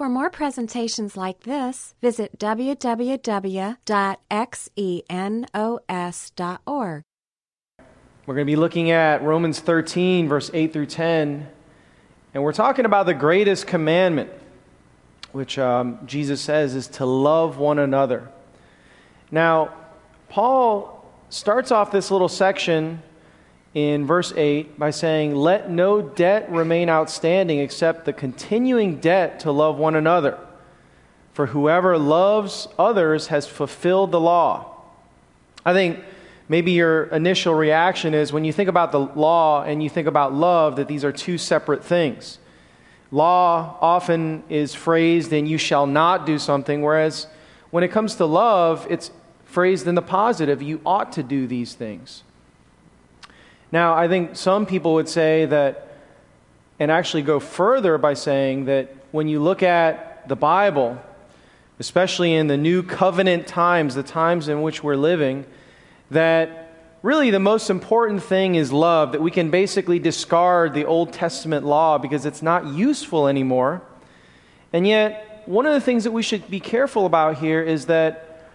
For more presentations like this, visit www.xenos.org. We're going to be looking at Romans 13, verse 8 through 10, and we're talking about the greatest commandment, which um, Jesus says is to love one another. Now, Paul starts off this little section in verse 8 by saying, Let no debt remain outstanding except the continuing debt to love one another. For whoever loves others has fulfilled the law. I think maybe your initial reaction is when you think about the law and you think about love, that these are two separate things. Law often is phrased in you shall not do something, whereas when it comes to love, it's phrased in the positive you ought to do these things. Now, I think some people would say that, and actually go further by saying that when you look at the Bible, especially in the new covenant times, the times in which we're living, that really the most important thing is love, that we can basically discard the Old Testament law because it's not useful anymore. And yet, one of the things that we should be careful about here is that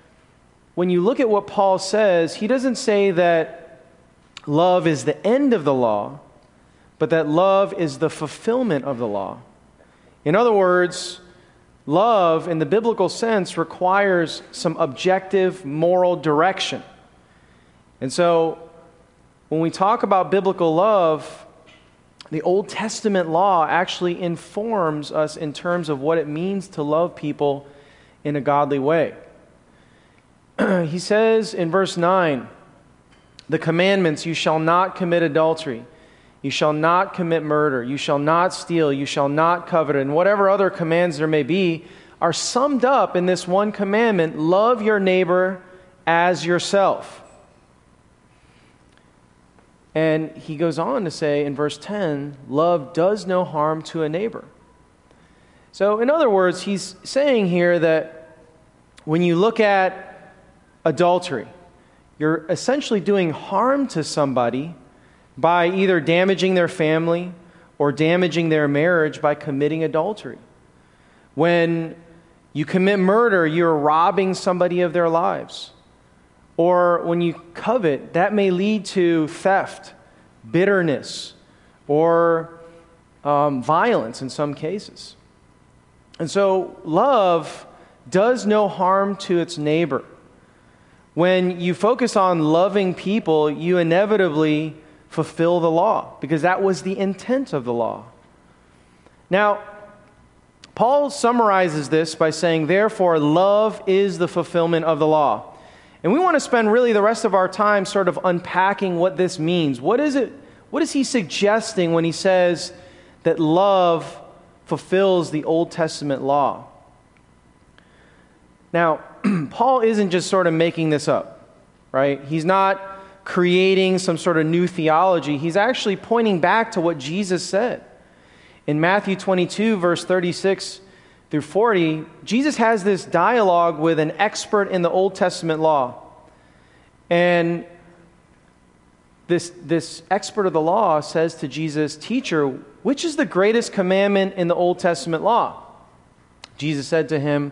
when you look at what Paul says, he doesn't say that love is the end of the law, but that love is the fulfillment of the law. In other words, love in the biblical sense requires some objective moral direction. And so, when we talk about biblical love, the Old Testament law actually informs us in terms of what it means to love people in a godly way. he says in verse 9, the commandments you shall not commit adultery, you shall not commit murder, you shall not steal, you shall not covet, and whatever other commands there may be are summed up in this one commandment love your neighbor as yourself. And he goes on to say in verse 10 love does no harm to a neighbor. So, in other words, he's saying here that when you look at adultery, you're essentially doing harm to somebody by either damaging their family or damaging their marriage by committing adultery. When you commit murder, you're robbing somebody of their lives. Or when you covet, that may lead to theft, bitterness, or um, violence in some cases. And so, love does no harm to its neighbor. When you focus on loving people, you inevitably fulfill the law because that was the intent of the law. Now, Paul summarizes this by saying, Therefore, love is the fulfillment of the law. And we want to spend really the rest of our time sort of unpacking what this means. What is it? What is he suggesting when he says that love fulfills the Old Testament law? Now, Paul isn't just sort of making this up, right? He's not creating some sort of new theology. He's actually pointing back to what Jesus said. In Matthew 22, verse 36 through 40, Jesus has this dialogue with an expert in the Old Testament law. And this, this expert of the law says to Jesus, Teacher, which is the greatest commandment in the Old Testament law? Jesus said to him,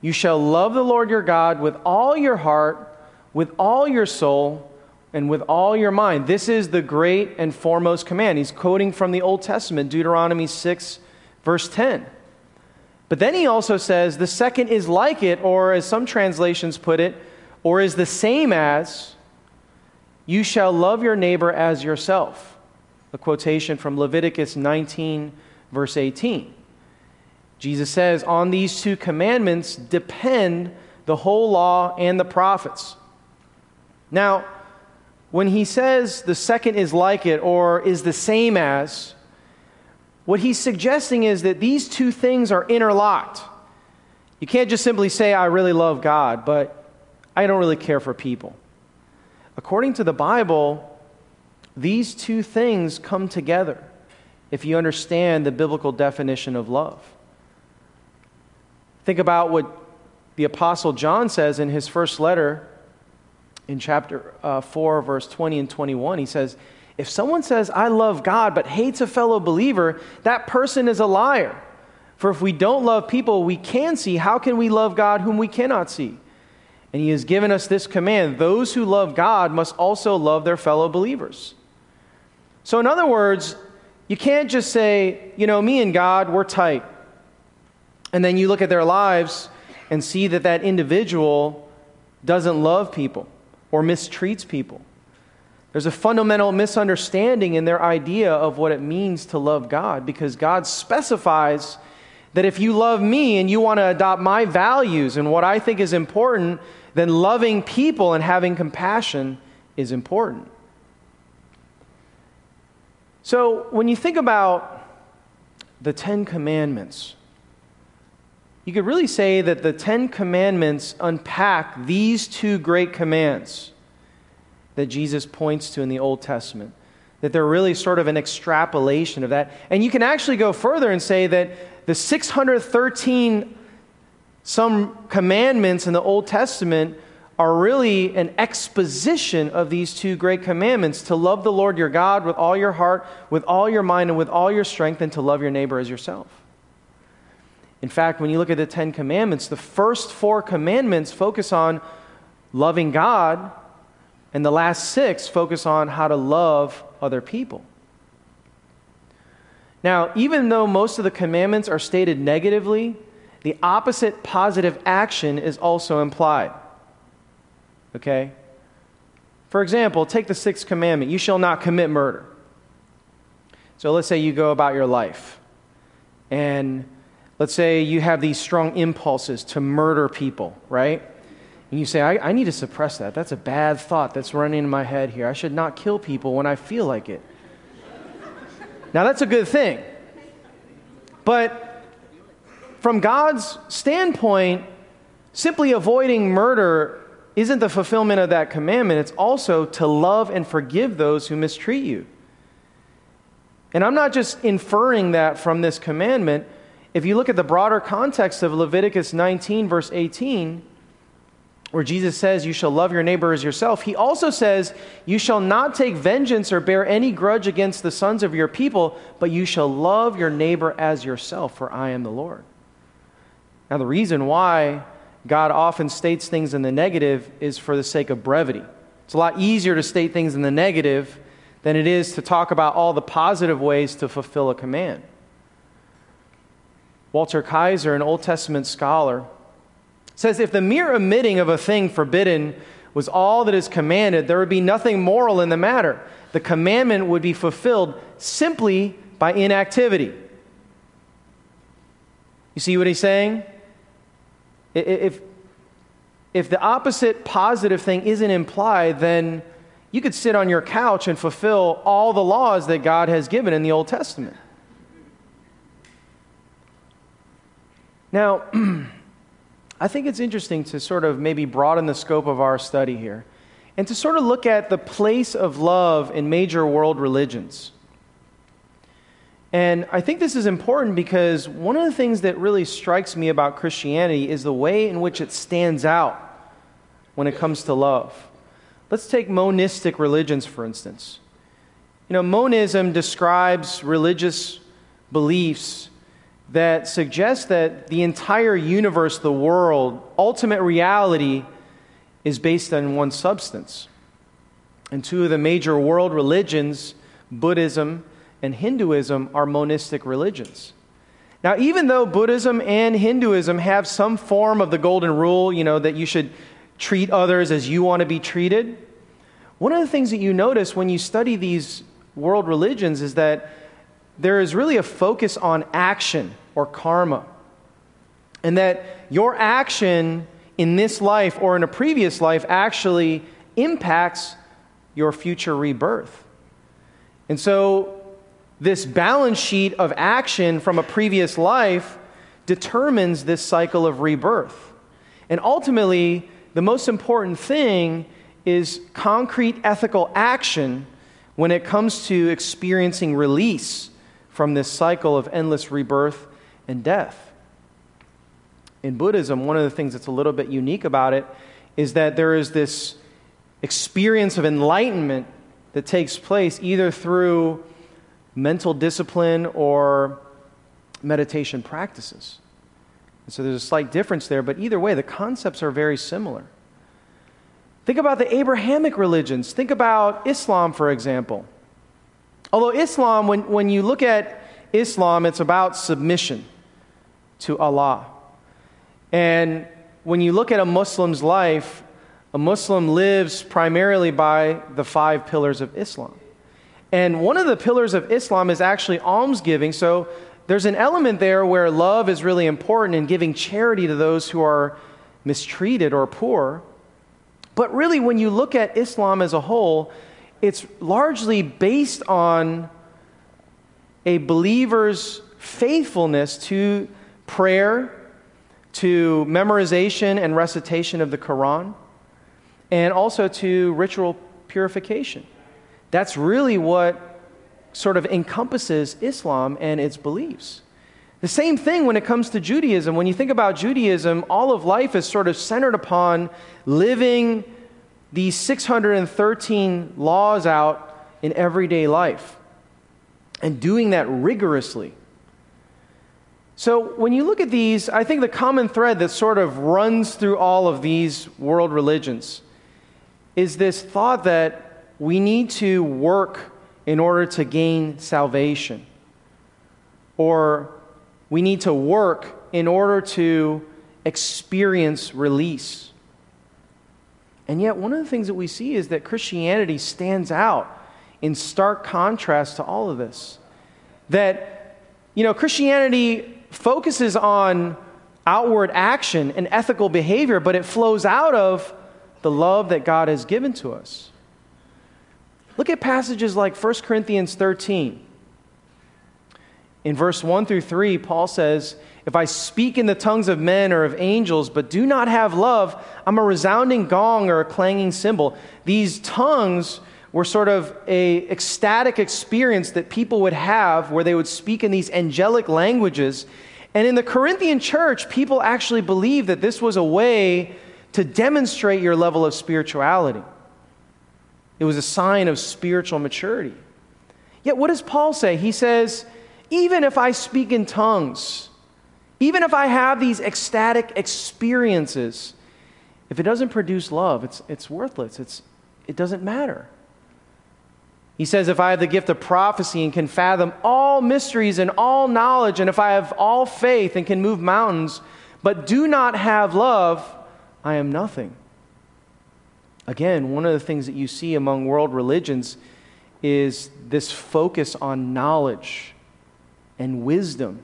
you shall love the Lord your God with all your heart, with all your soul, and with all your mind. This is the great and foremost command. He's quoting from the Old Testament, Deuteronomy 6, verse 10. But then he also says the second is like it, or as some translations put it, or is the same as, you shall love your neighbor as yourself. A quotation from Leviticus 19, verse 18. Jesus says, on these two commandments depend the whole law and the prophets. Now, when he says the second is like it or is the same as, what he's suggesting is that these two things are interlocked. You can't just simply say, I really love God, but I don't really care for people. According to the Bible, these two things come together if you understand the biblical definition of love. Think about what the Apostle John says in his first letter in chapter uh, 4, verse 20 and 21. He says, If someone says, I love God, but hates a fellow believer, that person is a liar. For if we don't love people we can see, how can we love God whom we cannot see? And he has given us this command those who love God must also love their fellow believers. So, in other words, you can't just say, you know, me and God, we're tight. And then you look at their lives and see that that individual doesn't love people or mistreats people. There's a fundamental misunderstanding in their idea of what it means to love God because God specifies that if you love me and you want to adopt my values and what I think is important, then loving people and having compassion is important. So, when you think about the Ten Commandments, you could really say that the Ten Commandments unpack these two great commands that Jesus points to in the Old Testament. That they're really sort of an extrapolation of that. And you can actually go further and say that the 613 some commandments in the Old Testament are really an exposition of these two great commandments to love the Lord your God with all your heart, with all your mind, and with all your strength, and to love your neighbor as yourself. In fact, when you look at the Ten Commandments, the first four commandments focus on loving God, and the last six focus on how to love other people. Now, even though most of the commandments are stated negatively, the opposite positive action is also implied. Okay? For example, take the sixth commandment you shall not commit murder. So let's say you go about your life, and let's say you have these strong impulses to murder people, right? And you say, I, I need to suppress that. That's a bad thought that's running in my head here. I should not kill people when I feel like it. now, that's a good thing. But from God's standpoint, simply avoiding murder isn't the fulfillment of that commandment, it's also to love and forgive those who mistreat you. And I'm not just inferring that from this commandment. If you look at the broader context of Leviticus 19, verse 18, where Jesus says, You shall love your neighbor as yourself, he also says, You shall not take vengeance or bear any grudge against the sons of your people, but you shall love your neighbor as yourself, for I am the Lord. Now, the reason why God often states things in the negative is for the sake of brevity. It's a lot easier to state things in the negative than it is to talk about all the positive ways to fulfill a command. Walter Kaiser, an Old Testament scholar, says if the mere omitting of a thing forbidden was all that is commanded, there would be nothing moral in the matter. The commandment would be fulfilled simply by inactivity. You see what he's saying? If, if the opposite positive thing isn't implied, then you could sit on your couch and fulfill all the laws that God has given in the Old Testament. Now, I think it's interesting to sort of maybe broaden the scope of our study here and to sort of look at the place of love in major world religions. And I think this is important because one of the things that really strikes me about Christianity is the way in which it stands out when it comes to love. Let's take monistic religions, for instance. You know, monism describes religious beliefs that suggest that the entire universe, the world, ultimate reality is based on one substance. And two of the major world religions, Buddhism and Hinduism are monistic religions. Now, even though Buddhism and Hinduism have some form of the golden rule, you know, that you should treat others as you want to be treated, one of the things that you notice when you study these world religions is that there is really a focus on action or karma. And that your action in this life or in a previous life actually impacts your future rebirth. And so this balance sheet of action from a previous life determines this cycle of rebirth. And ultimately, the most important thing is concrete ethical action when it comes to experiencing release from this cycle of endless rebirth and death. In Buddhism, one of the things that's a little bit unique about it is that there is this experience of enlightenment that takes place either through mental discipline or meditation practices. And so there's a slight difference there, but either way, the concepts are very similar. Think about the Abrahamic religions. Think about Islam, for example. Although Islam, when, when you look at Islam, it's about submission to Allah. And when you look at a Muslim's life, a Muslim lives primarily by the five pillars of Islam. And one of the pillars of Islam is actually almsgiving. So there's an element there where love is really important in giving charity to those who are mistreated or poor. But really, when you look at Islam as a whole, it's largely based on a believer's faithfulness to prayer, to memorization and recitation of the Quran, and also to ritual purification. That's really what sort of encompasses Islam and its beliefs. The same thing when it comes to Judaism. When you think about Judaism, all of life is sort of centered upon living these 613 laws out in everyday life and doing that rigorously. So, when you look at these, I think the common thread that sort of runs through all of these world religions is this thought that we need to work in order to gain salvation, or we need to work in order to experience release. And yet, one of the things that we see is that Christianity stands out in stark contrast to all of this. That, you know, Christianity focuses on outward action and ethical behavior, but it flows out of the love that God has given to us. Look at passages like 1 Corinthians 13. In verse 1 through 3, Paul says, If I speak in the tongues of men or of angels, but do not have love, I'm a resounding gong or a clanging cymbal. These tongues were sort of a ecstatic experience that people would have where they would speak in these angelic languages. And in the Corinthian church, people actually believed that this was a way to demonstrate your level of spirituality. It was a sign of spiritual maturity. Yet, what does Paul say? He says, even if I speak in tongues, even if I have these ecstatic experiences, if it doesn't produce love, it's, it's worthless. It's, it doesn't matter. He says, If I have the gift of prophecy and can fathom all mysteries and all knowledge, and if I have all faith and can move mountains, but do not have love, I am nothing. Again, one of the things that you see among world religions is this focus on knowledge and wisdom.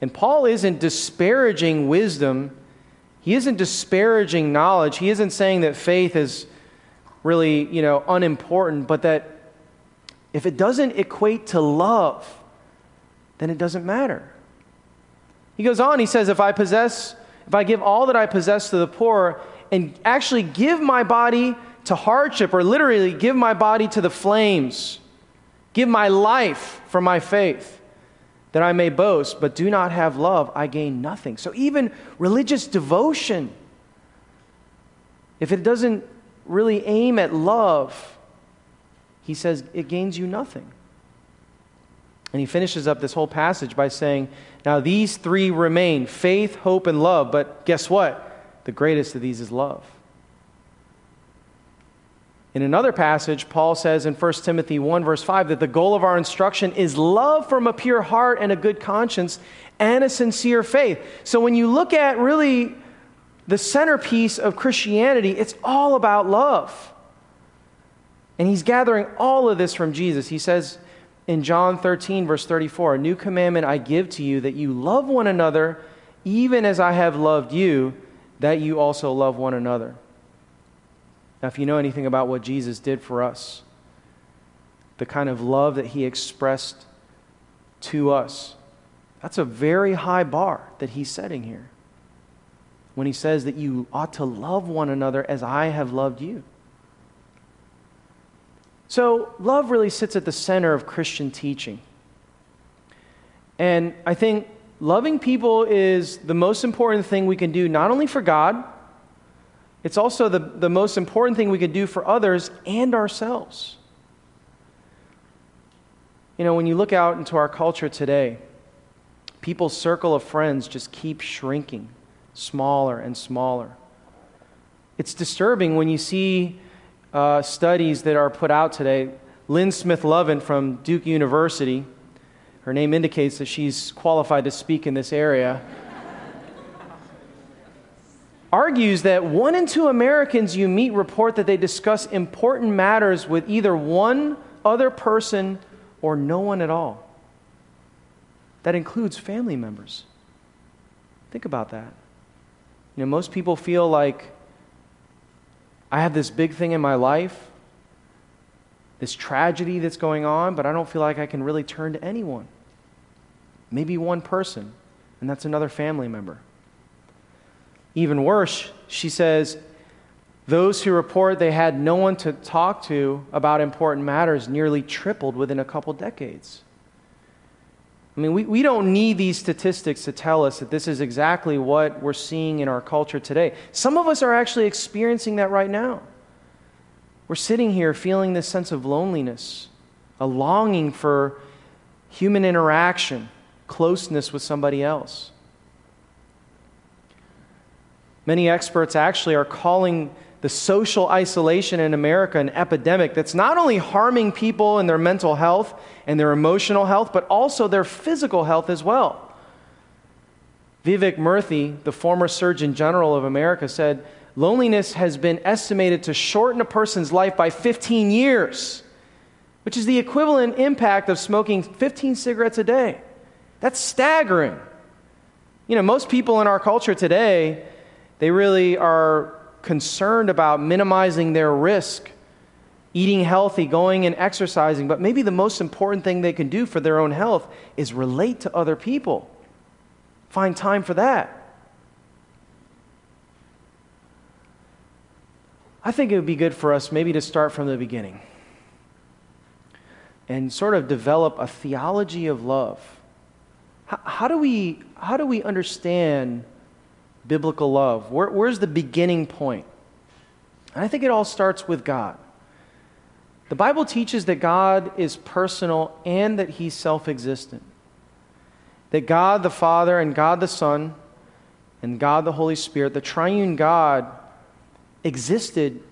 And Paul isn't disparaging wisdom, he isn't disparaging knowledge, he isn't saying that faith is really, you know, unimportant, but that if it doesn't equate to love, then it doesn't matter. He goes on, he says, if I possess if I give all that I possess to the poor and actually give my body to hardship, or literally give my body to the flames, give my life for my faith, that I may boast, but do not have love, I gain nothing. So even religious devotion, if it doesn't really aim at love, he says it gains you nothing. And he finishes up this whole passage by saying, Now these three remain faith, hope, and love. But guess what? The greatest of these is love. In another passage, Paul says in 1 Timothy 1, verse 5, that the goal of our instruction is love from a pure heart and a good conscience and a sincere faith. So when you look at really the centerpiece of Christianity, it's all about love. And he's gathering all of this from Jesus. He says, in John 13, verse 34 A new commandment I give to you that you love one another, even as I have loved you, that you also love one another. Now, if you know anything about what Jesus did for us, the kind of love that he expressed to us, that's a very high bar that he's setting here when he says that you ought to love one another as I have loved you. So, love really sits at the center of Christian teaching. And I think loving people is the most important thing we can do, not only for God, it's also the, the most important thing we could do for others and ourselves. You know, when you look out into our culture today, People's circle of friends just keep shrinking, smaller and smaller. It's disturbing when you see uh, studies that are put out today. Lynn Smith Lovin from Duke University, her name indicates that she's qualified to speak in this area, argues that one in two Americans you meet report that they discuss important matters with either one other person or no one at all. That includes family members. Think about that. You know, most people feel like I have this big thing in my life, this tragedy that's going on, but I don't feel like I can really turn to anyone. Maybe one person, and that's another family member. Even worse, she says, those who report they had no one to talk to about important matters nearly tripled within a couple decades. I mean, we, we don't need these statistics to tell us that this is exactly what we're seeing in our culture today. Some of us are actually experiencing that right now. We're sitting here feeling this sense of loneliness, a longing for human interaction, closeness with somebody else. Many experts actually are calling the social isolation in America an epidemic that's not only harming people in their mental health and their emotional health, but also their physical health as well. Vivek Murthy, the former Surgeon General of America, said loneliness has been estimated to shorten a person's life by 15 years, which is the equivalent impact of smoking 15 cigarettes a day. That's staggering. You know, most people in our culture today they really are concerned about minimizing their risk, eating healthy, going and exercising. But maybe the most important thing they can do for their own health is relate to other people. Find time for that. I think it would be good for us maybe to start from the beginning and sort of develop a theology of love. How, how do, we, how do we understand biblical love? Where, where's the beginning point? And I think it all starts with God. The Bible teaches that God is personal and that He's self existent. That God the Father and God the Son and God the Holy Spirit, the triune God, existed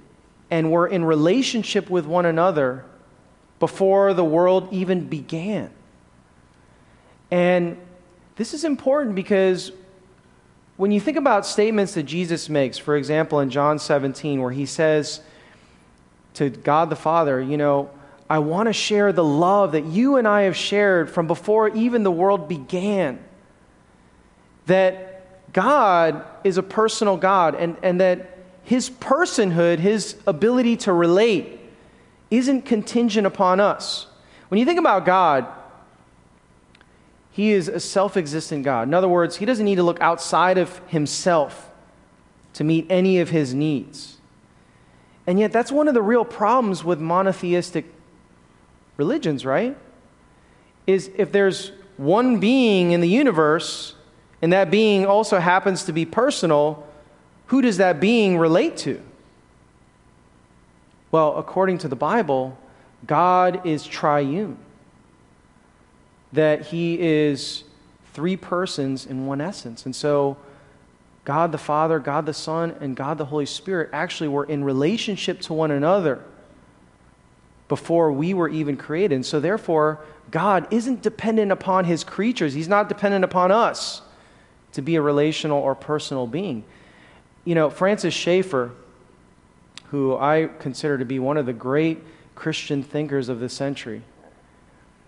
and were in relationship with one another before the world even began. And this is important because when you think about statements that Jesus makes, for example, in John 17, where he says to God the Father, you know, I want to share the love that you and I have shared from before even the world began. That God is a personal God and, and that his personhood, his ability to relate, isn't contingent upon us. When you think about God, he is a self existent God. In other words, he doesn't need to look outside of himself to meet any of his needs. And yet, that's one of the real problems with monotheistic religions, right? Is if there's one being in the universe, and that being also happens to be personal, who does that being relate to? Well, according to the Bible, God is triune that he is three persons in one essence. And so, God the Father, God the Son, and God the Holy Spirit actually were in relationship to one another before we were even created. And so, therefore, God isn't dependent upon his creatures, he's not dependent upon us to be a relational or personal being. You know, Francis Schaeffer, who I consider to be one of the great Christian thinkers of the century,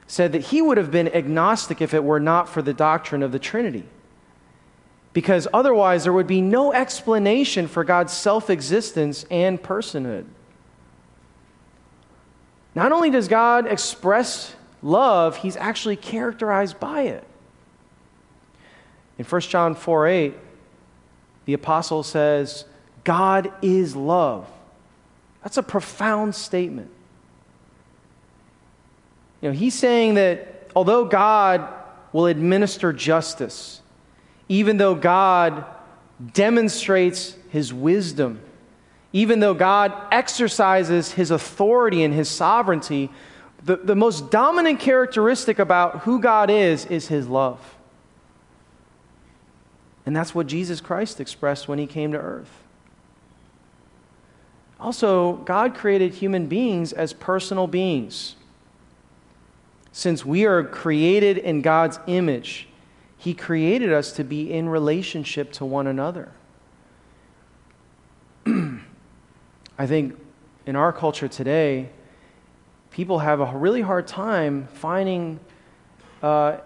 said that he would have been agnostic if it were not for the doctrine of the Trinity. Because otherwise, there would be no explanation for God's self existence and personhood. Not only does God express love, he's actually characterized by it. In 1 John 4 8, the apostle says, God is love. That's a profound statement. Know, he's saying that although God will administer justice, even though God demonstrates his wisdom, even though God exercises his authority and his sovereignty, the, the most dominant characteristic about who God is is his love. And that's what Jesus Christ expressed when he came to earth. Also, God created human beings as personal beings. Since we are created in God's image, he created us to be in relationship to one another. I think in our culture today, people have a really hard time finding uh,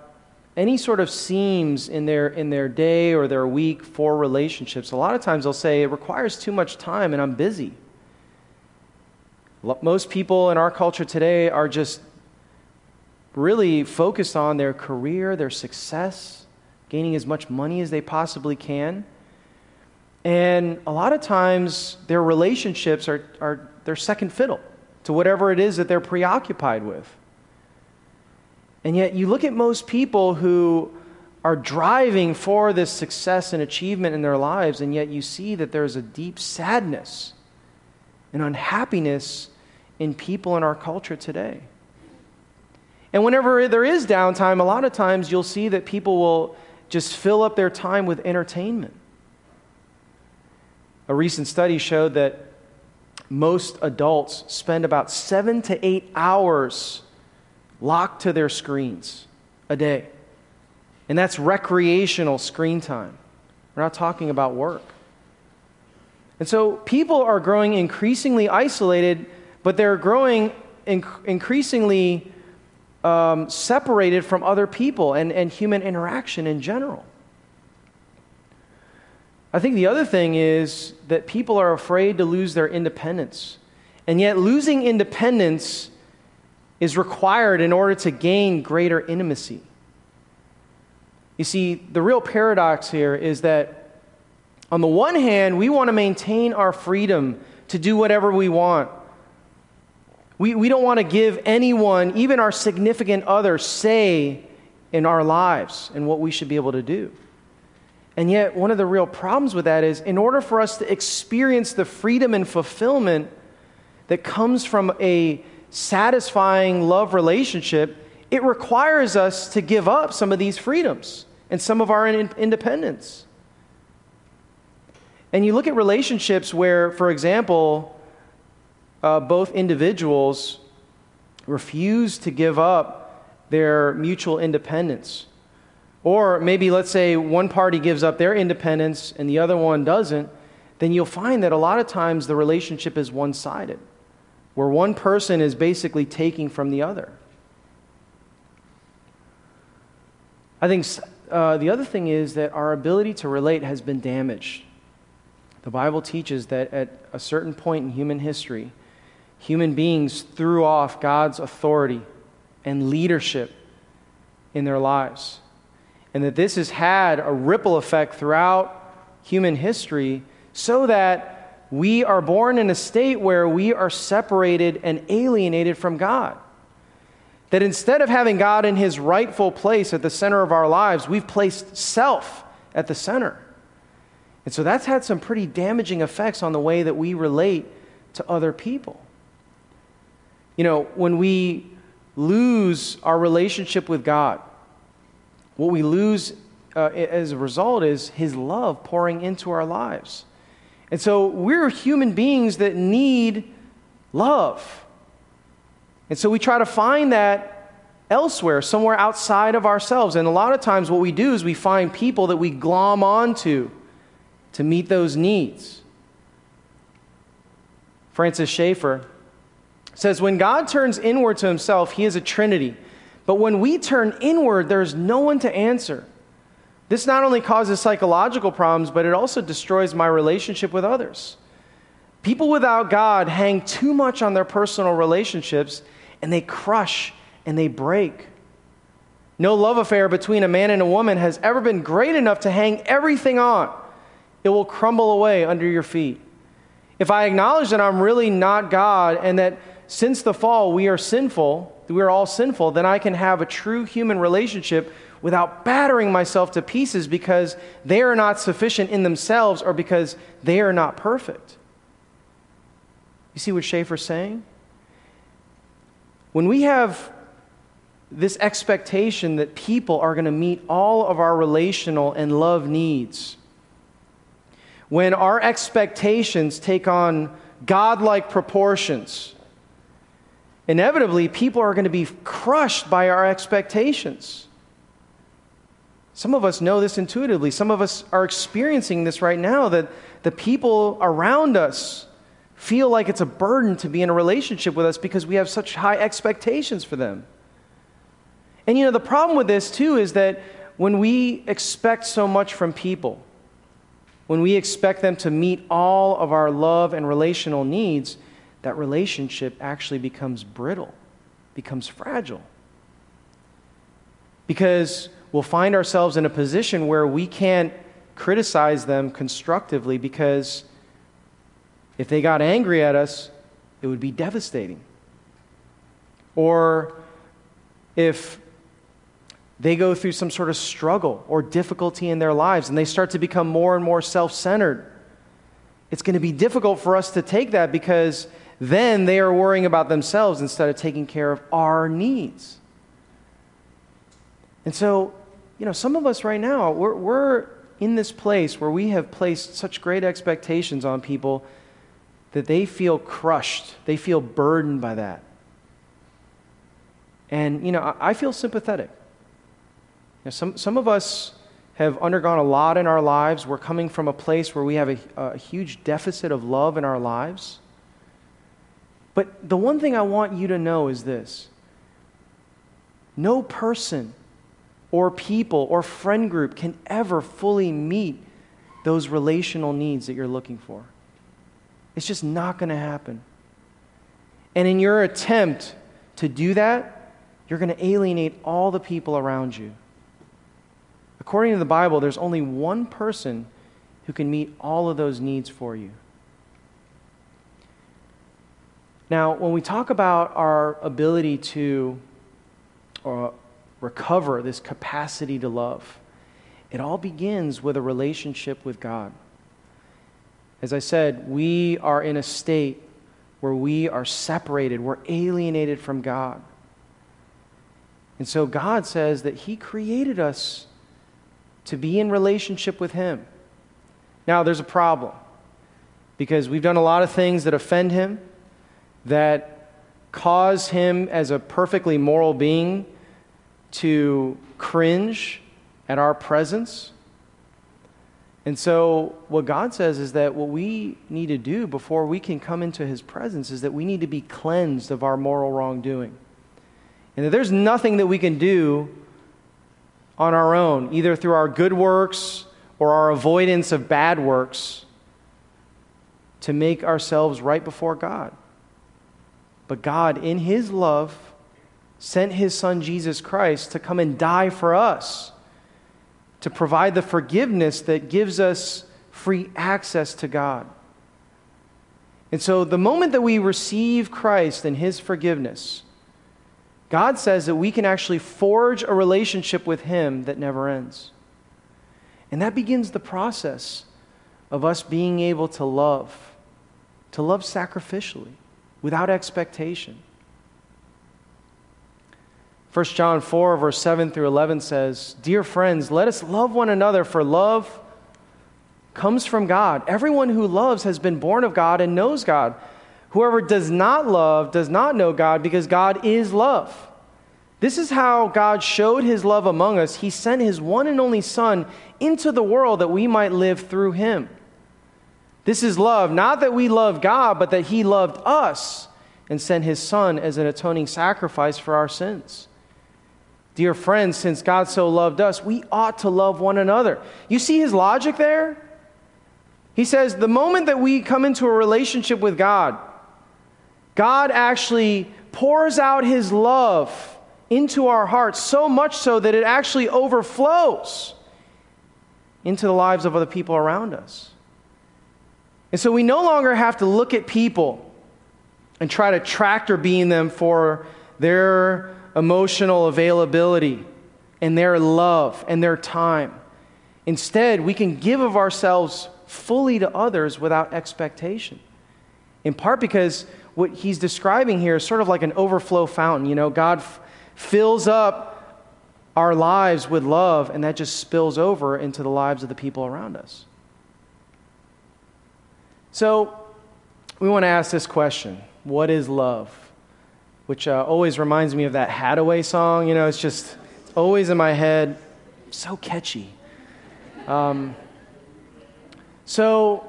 any sort of seams in their, in their day or their week for relationships. A lot of times they'll say, it requires too much time and I'm busy. Most people in our culture today are just really focused on their career, their success, gaining as much money as they possibly can. And a lot of times their relationships are, are their second fiddle to whatever it is that they're preoccupied with. And yet you look at most people who are driving for this success and achievement in their lives, and yet you see that there's a deep sadness and unhappiness in people in our culture today. And whenever there is downtime, a lot of times you'll see that people will just fill up their time with entertainment. A recent study showed that most adults spend about seven to eight hours locked to their screens a day. And that's recreational screen time. We're not talking about work. And so people are growing increasingly isolated, but they're growing inc- increasingly um, separated from other people and, and human interaction in general. I think the other thing is that people are afraid to lose their independence. And yet, losing independence is required in order to gain greater intimacy. You see, the real paradox here is that, on the one hand, we want to maintain our freedom to do whatever we want we, we don't want to give anyone, even our significant other, say in our lives and what we should be able to do. And yet, one of the real problems with that is in order for us to experience the freedom and fulfillment that comes from a satisfying love relationship, it requires us to give up some of these freedoms and some of our independence. And you look at relationships where, for example, uh, both individuals refuse to give up their mutual independence. Or maybe, let's say, one party gives up their independence and the other one doesn't, then you'll find that a lot of times the relationship is one sided, where one person is basically taking from the other. I think uh, the other thing is that our ability to relate has been damaged. The Bible teaches that at a certain point in human history, human beings threw off God's authority and leadership in their lives. And that this has had a ripple effect throughout human history so that we are born in a state where we are separated and alienated from God. That instead of having God in his rightful place at the center of our lives, we've placed self at the center. And so that's had some pretty damaging effects on the way that we relate to other people. You know, when we lose our relationship with God, what we lose uh, as a result is His love pouring into our lives. And so we're human beings that need love. And so we try to find that elsewhere, somewhere outside of ourselves. And a lot of times, what we do is we find people that we glom onto to meet those needs. Francis Schaeffer says, When God turns inward to himself, he is a trinity. But when we turn inward, there's no one to answer. This not only causes psychological problems, but it also destroys my relationship with others. People without God hang too much on their personal relationships and they crush and they break. No love affair between a man and a woman has ever been great enough to hang everything on. It will crumble away under your feet. If I acknowledge that I'm really not God and that since the fall we are sinful, we are all sinful, then I can have a true human relationship without battering myself to pieces because they are not sufficient in themselves or because they are not perfect. You see what Schaeffer's saying? When we have this expectation that people are going to meet all of our relational and love needs, when our expectations take on godlike proportions, inevitably people are going to be crushed by our expectations. Some of us know this intuitively. Some of us are experiencing this right now that the people around us feel like it's a burden to be in a relationship with us because we have such high expectations for them. And you know, the problem with this too is that when we expect so much from people, when we expect them to meet all of our love and relational needs, that relationship actually becomes brittle, becomes fragile. Because we'll find ourselves in a position where we can't criticize them constructively because if they got angry at us, it would be devastating. Or if they go through some sort of struggle or difficulty in their lives and they start to become more and more self centered, it's going to be difficult for us to take that because then they are worrying about themselves instead of taking care of our needs. And so, you know, some of us right now, we're, we're in this place where we have placed such great expectations on people that they feel crushed, they feel burdened by that. And, you know, I feel sympathetic. You know, some, some of us have undergone a lot in our lives. We're coming from a place where we have a, a huge deficit of love in our lives. But the one thing I want you to know is this no person or people or friend group can ever fully meet those relational needs that you're looking for. It's just not going to happen. And in your attempt to do that, you're going to alienate all the people around you. According to the Bible, there's only one person who can meet all of those needs for you. Now, when we talk about our ability to uh, recover this capacity to love, it all begins with a relationship with God. As I said, we are in a state where we are separated, we're alienated from God. And so God says that He created us to be in relationship with Him. Now, there's a problem because we've done a lot of things that offend Him that cause him, as a perfectly moral being, to cringe at our presence. And so, what God says is that what we need to do before we can come into His presence is that we need to be cleansed of our moral wrongdoing. And that there's nothing that we can do on our own, either through our good works or our avoidance of bad works, to make ourselves right before God. But God, in His love, sent His Son Jesus Christ to come and die for us, to provide the forgiveness that gives us free access to God. And so, the moment that we receive Christ and His forgiveness, God says that we can actually forge a relationship with Him that never ends. And that begins the process of us being able to love, to love sacrificially without expectation. 1 John 4, verse 7 through 11 says, Dear friends, let us love one another, for love comes from God. Everyone who loves has been born of God and knows God. Whoever does not love does not know God, because God is love. This is how God showed his love among us. He sent his one and only Son into the world that we might live through him. This is love, not that we love God, but that He loved us and sent His Son as an atoning sacrifice for our sins. Dear friends, since God so loved us, we ought to love one another. You see His logic there? He says the moment that we come into a relationship with God, God actually pours out His love into our hearts, so much so that it actually overflows into the lives of other people around us. And so we no longer have to look at people and try to tractor beam them for their emotional availability and their love and their time. Instead, we can give of ourselves fully to others without expectation. In part because what he's describing here is sort of like an overflow fountain. You know, God, fills up our lives with love, and that just spills over into the lives of the people around us. So, we want to ask this question What is love? Which uh, always reminds me of that Haddaway song. You know, it's just it's always in my head. So catchy. Um, so,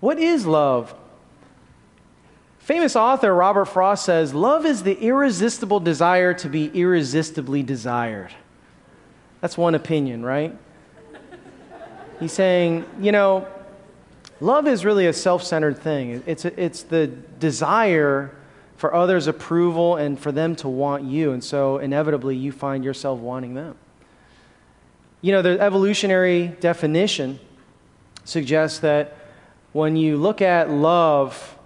what is love? Famous author Robert Frost says, Love is the irresistible desire to be irresistibly desired. That's one opinion, right? He's saying, you know, love is really a self centered thing. It's, it's the desire for others' approval and for them to want you. And so inevitably you find yourself wanting them. You know, the evolutionary definition suggests that when you look at love,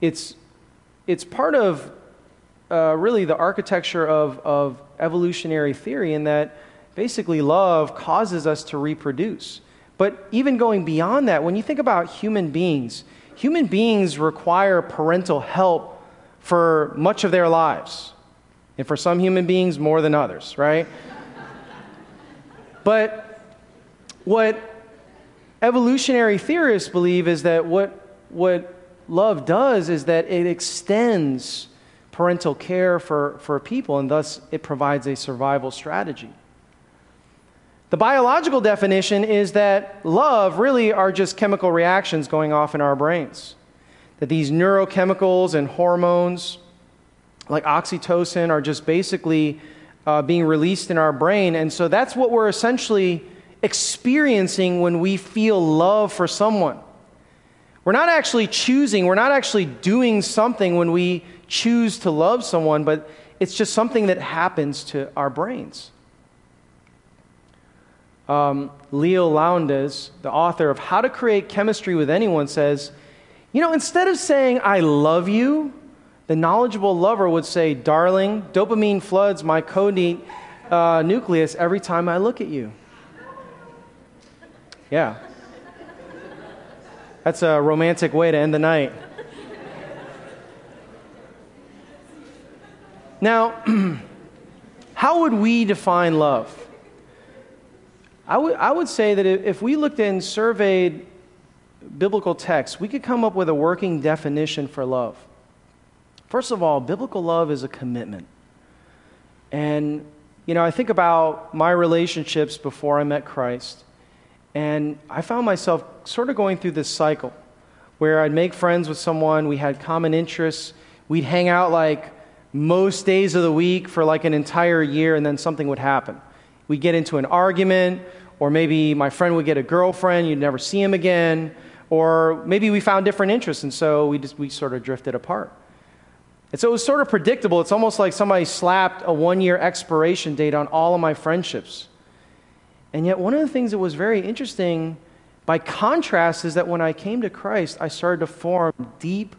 it's, it's part of uh, really the architecture of, of evolutionary theory in that basically love causes us to reproduce. But even going beyond that, when you think about human beings, human beings require parental help for much of their lives. And for some human beings, more than others, right? but what evolutionary theorists believe is that what, what love does is that it extends parental care for, for people, and thus it provides a survival strategy. The biological definition is that love really are just chemical reactions going off in our brains. That these neurochemicals and hormones, like oxytocin, are just basically uh, being released in our brain. And so that's what we're essentially experiencing when we feel love for someone. We're not actually choosing, we're not actually doing something when we choose to love someone, but it's just something that happens to our brains. Um, Leil Lowndes, the author of How to Create Chemistry with Anyone, says, You know, instead of saying, I love you, the knowledgeable lover would say, Darling, dopamine floods my caudate uh, nucleus every time I look at you. Yeah. That's a romantic way to end the night. Now, how would we define love? I would, I would say that if we looked and surveyed biblical texts, we could come up with a working definition for love. First of all, biblical love is a commitment. And, you know, I think about my relationships before I met Christ. And I found myself sort of going through this cycle where I'd make friends with someone, we had common interests, we'd hang out like most days of the week for like an entire year, and then something would happen. We'd get into an argument, or maybe my friend would get a girlfriend, you'd never see him again, or maybe we found different interests, and so we, just, we sort of drifted apart. And so it was sort of predictable. It's almost like somebody slapped a one year expiration date on all of my friendships. And yet, one of the things that was very interesting by contrast is that when I came to Christ, I started to form deep,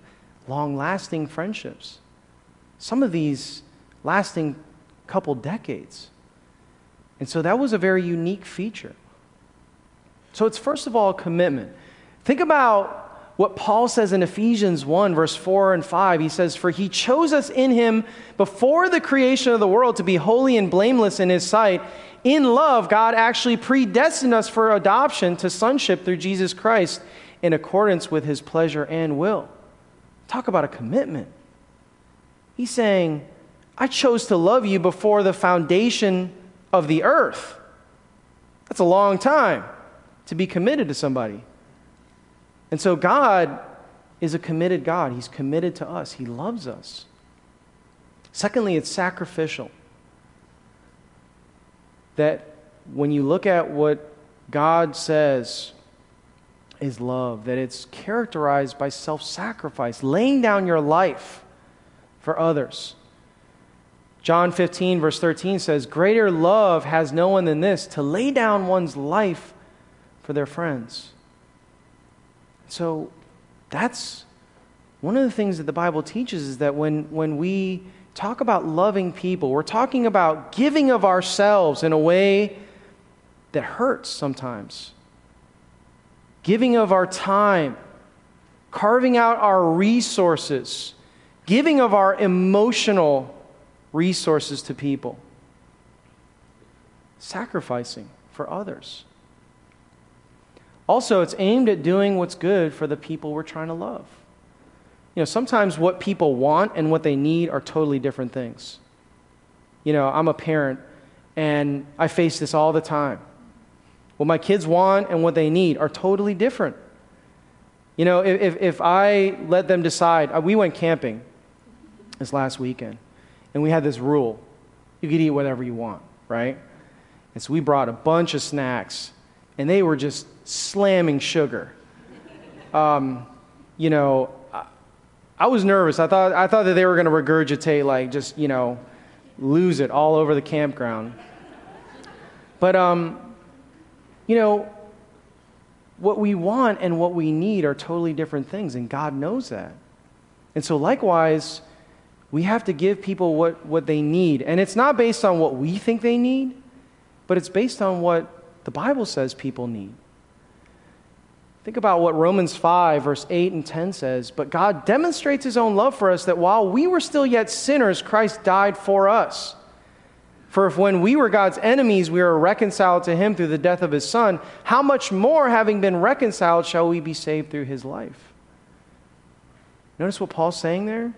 long lasting friendships. Some of these lasting couple decades. And so that was a very unique feature. So it's first of all a commitment. Think about what Paul says in Ephesians 1, verse 4 and 5. He says, For he chose us in him before the creation of the world to be holy and blameless in his sight in love, God actually predestined us for adoption to sonship through Jesus Christ in accordance with his pleasure and will. Talk about a commitment. He's saying, I chose to love you before the foundation of the earth. That's a long time to be committed to somebody. And so God is a committed God. He's committed to us, He loves us. Secondly, it's sacrificial that when you look at what God says is love, that it's characterized by self sacrifice, laying down your life for others. John 15, verse 13 says, Greater love has no one than this, to lay down one's life for their friends. So that's one of the things that the Bible teaches is that when, when we talk about loving people. We're talking about giving of ourselves in a way that hurts sometimes. Giving of our time, carving out our resources, giving of our emotional resources to people, sacrificing for others. Also, it's aimed at doing what's good for the people we're trying to love. You know, sometimes what people want and what they need are totally different things. You know, I'm a parent and I face this all the time. What my kids want and what they need are totally different. You know, if, if I let them decide, uh, we went camping this last weekend, and we had this rule you could eat whatever you want, right? And so we brought a bunch of snacks, and they were just slamming sugar. Um, you know, I, I was nervous. I thought, I thought that they were going to regurgitate, like, just, you know, lose it all over the campground. But, um, you know, what we want and what we need are totally different things, and God knows that. And so, likewise, we have to give people what, what they need. And it's not based on what we think they need, but it's based on what the Bible says people need. Think about what Romans 5, verse 8 and 10 says. But God demonstrates his own love for us that while we were still yet sinners, Christ died for us. For if when we were God's enemies, we were reconciled to him through the death of his son, how much more, having been reconciled, shall we be saved through his life? Notice what Paul's saying there?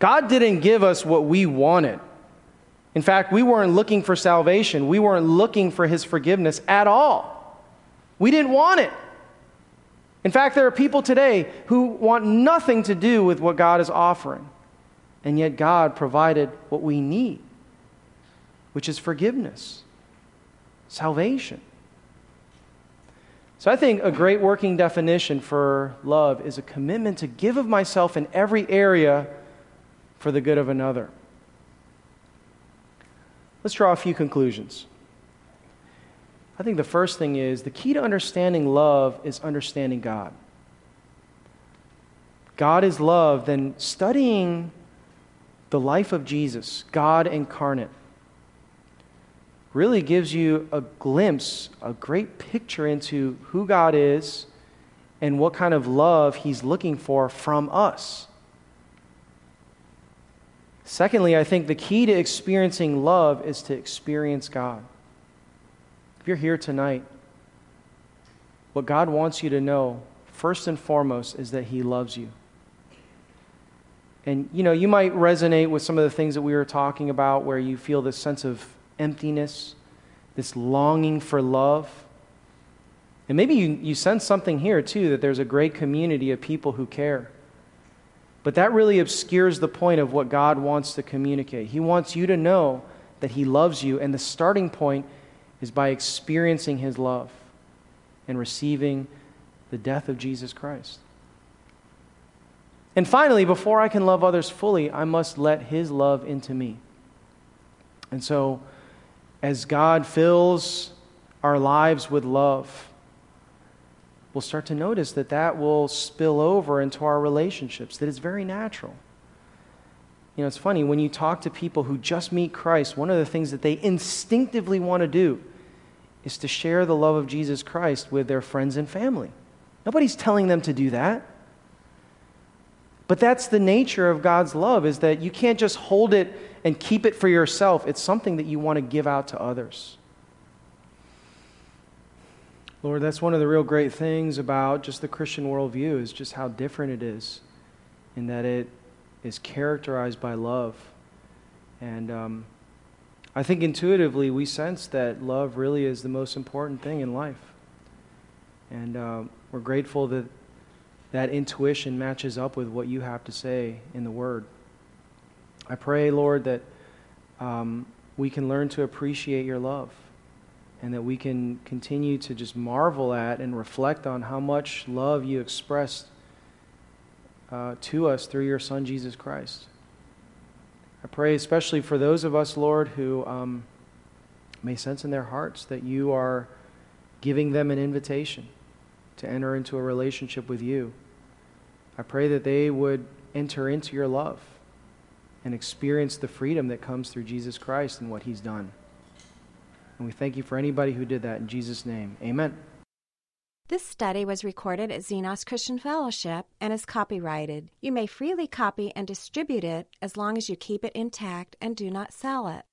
God didn't give us what we wanted. In fact, we weren't looking for salvation, we weren't looking for his forgiveness at all. We didn't want it. In fact, there are people today who want nothing to do with what God is offering. And yet, God provided what we need which is forgiveness, salvation. So I think a great working definition for love is a commitment to give of myself in every area for the good of another. Let's draw a few conclusions. I think the first thing is the key to understanding love is understanding God. God is love, then studying the life of Jesus, God incarnate, really gives you a glimpse, a great picture into who God is and what kind of love He's looking for from us. Secondly, I think the key to experiencing love is to experience God. If you're here tonight, what God wants you to know, first and foremost, is that He loves you. And you know, you might resonate with some of the things that we were talking about where you feel this sense of emptiness, this longing for love. And maybe you, you sense something here too that there's a great community of people who care. But that really obscures the point of what God wants to communicate. He wants you to know that He loves you, and the starting point is by experiencing His love and receiving the death of Jesus Christ. And finally, before I can love others fully, I must let His love into me. And so, as God fills our lives with love, we'll start to notice that that will spill over into our relationships, that it's very natural. You know, it's funny, when you talk to people who just meet Christ, one of the things that they instinctively want to do is to share the love of Jesus Christ with their friends and family. Nobody's telling them to do that. But that's the nature of God's love is that you can't just hold it and keep it for yourself. It's something that you want to give out to others. Lord, that's one of the real great things about just the Christian worldview is just how different it is in that it is characterized by love. And um, I think intuitively we sense that love really is the most important thing in life. And uh, we're grateful that that intuition matches up with what you have to say in the Word. I pray, Lord, that um, we can learn to appreciate your love and that we can continue to just marvel at and reflect on how much love you expressed uh, to us through your Son, Jesus Christ. I pray especially for those of us, Lord, who um, may sense in their hearts that you are giving them an invitation to enter into a relationship with you. I pray that they would enter into your love and experience the freedom that comes through Jesus Christ and what he's done. And we thank you for anybody who did that in Jesus' name. Amen. This study was recorded at Xenos Christian Fellowship and is copyrighted. You may freely copy and distribute it as long as you keep it intact and do not sell it.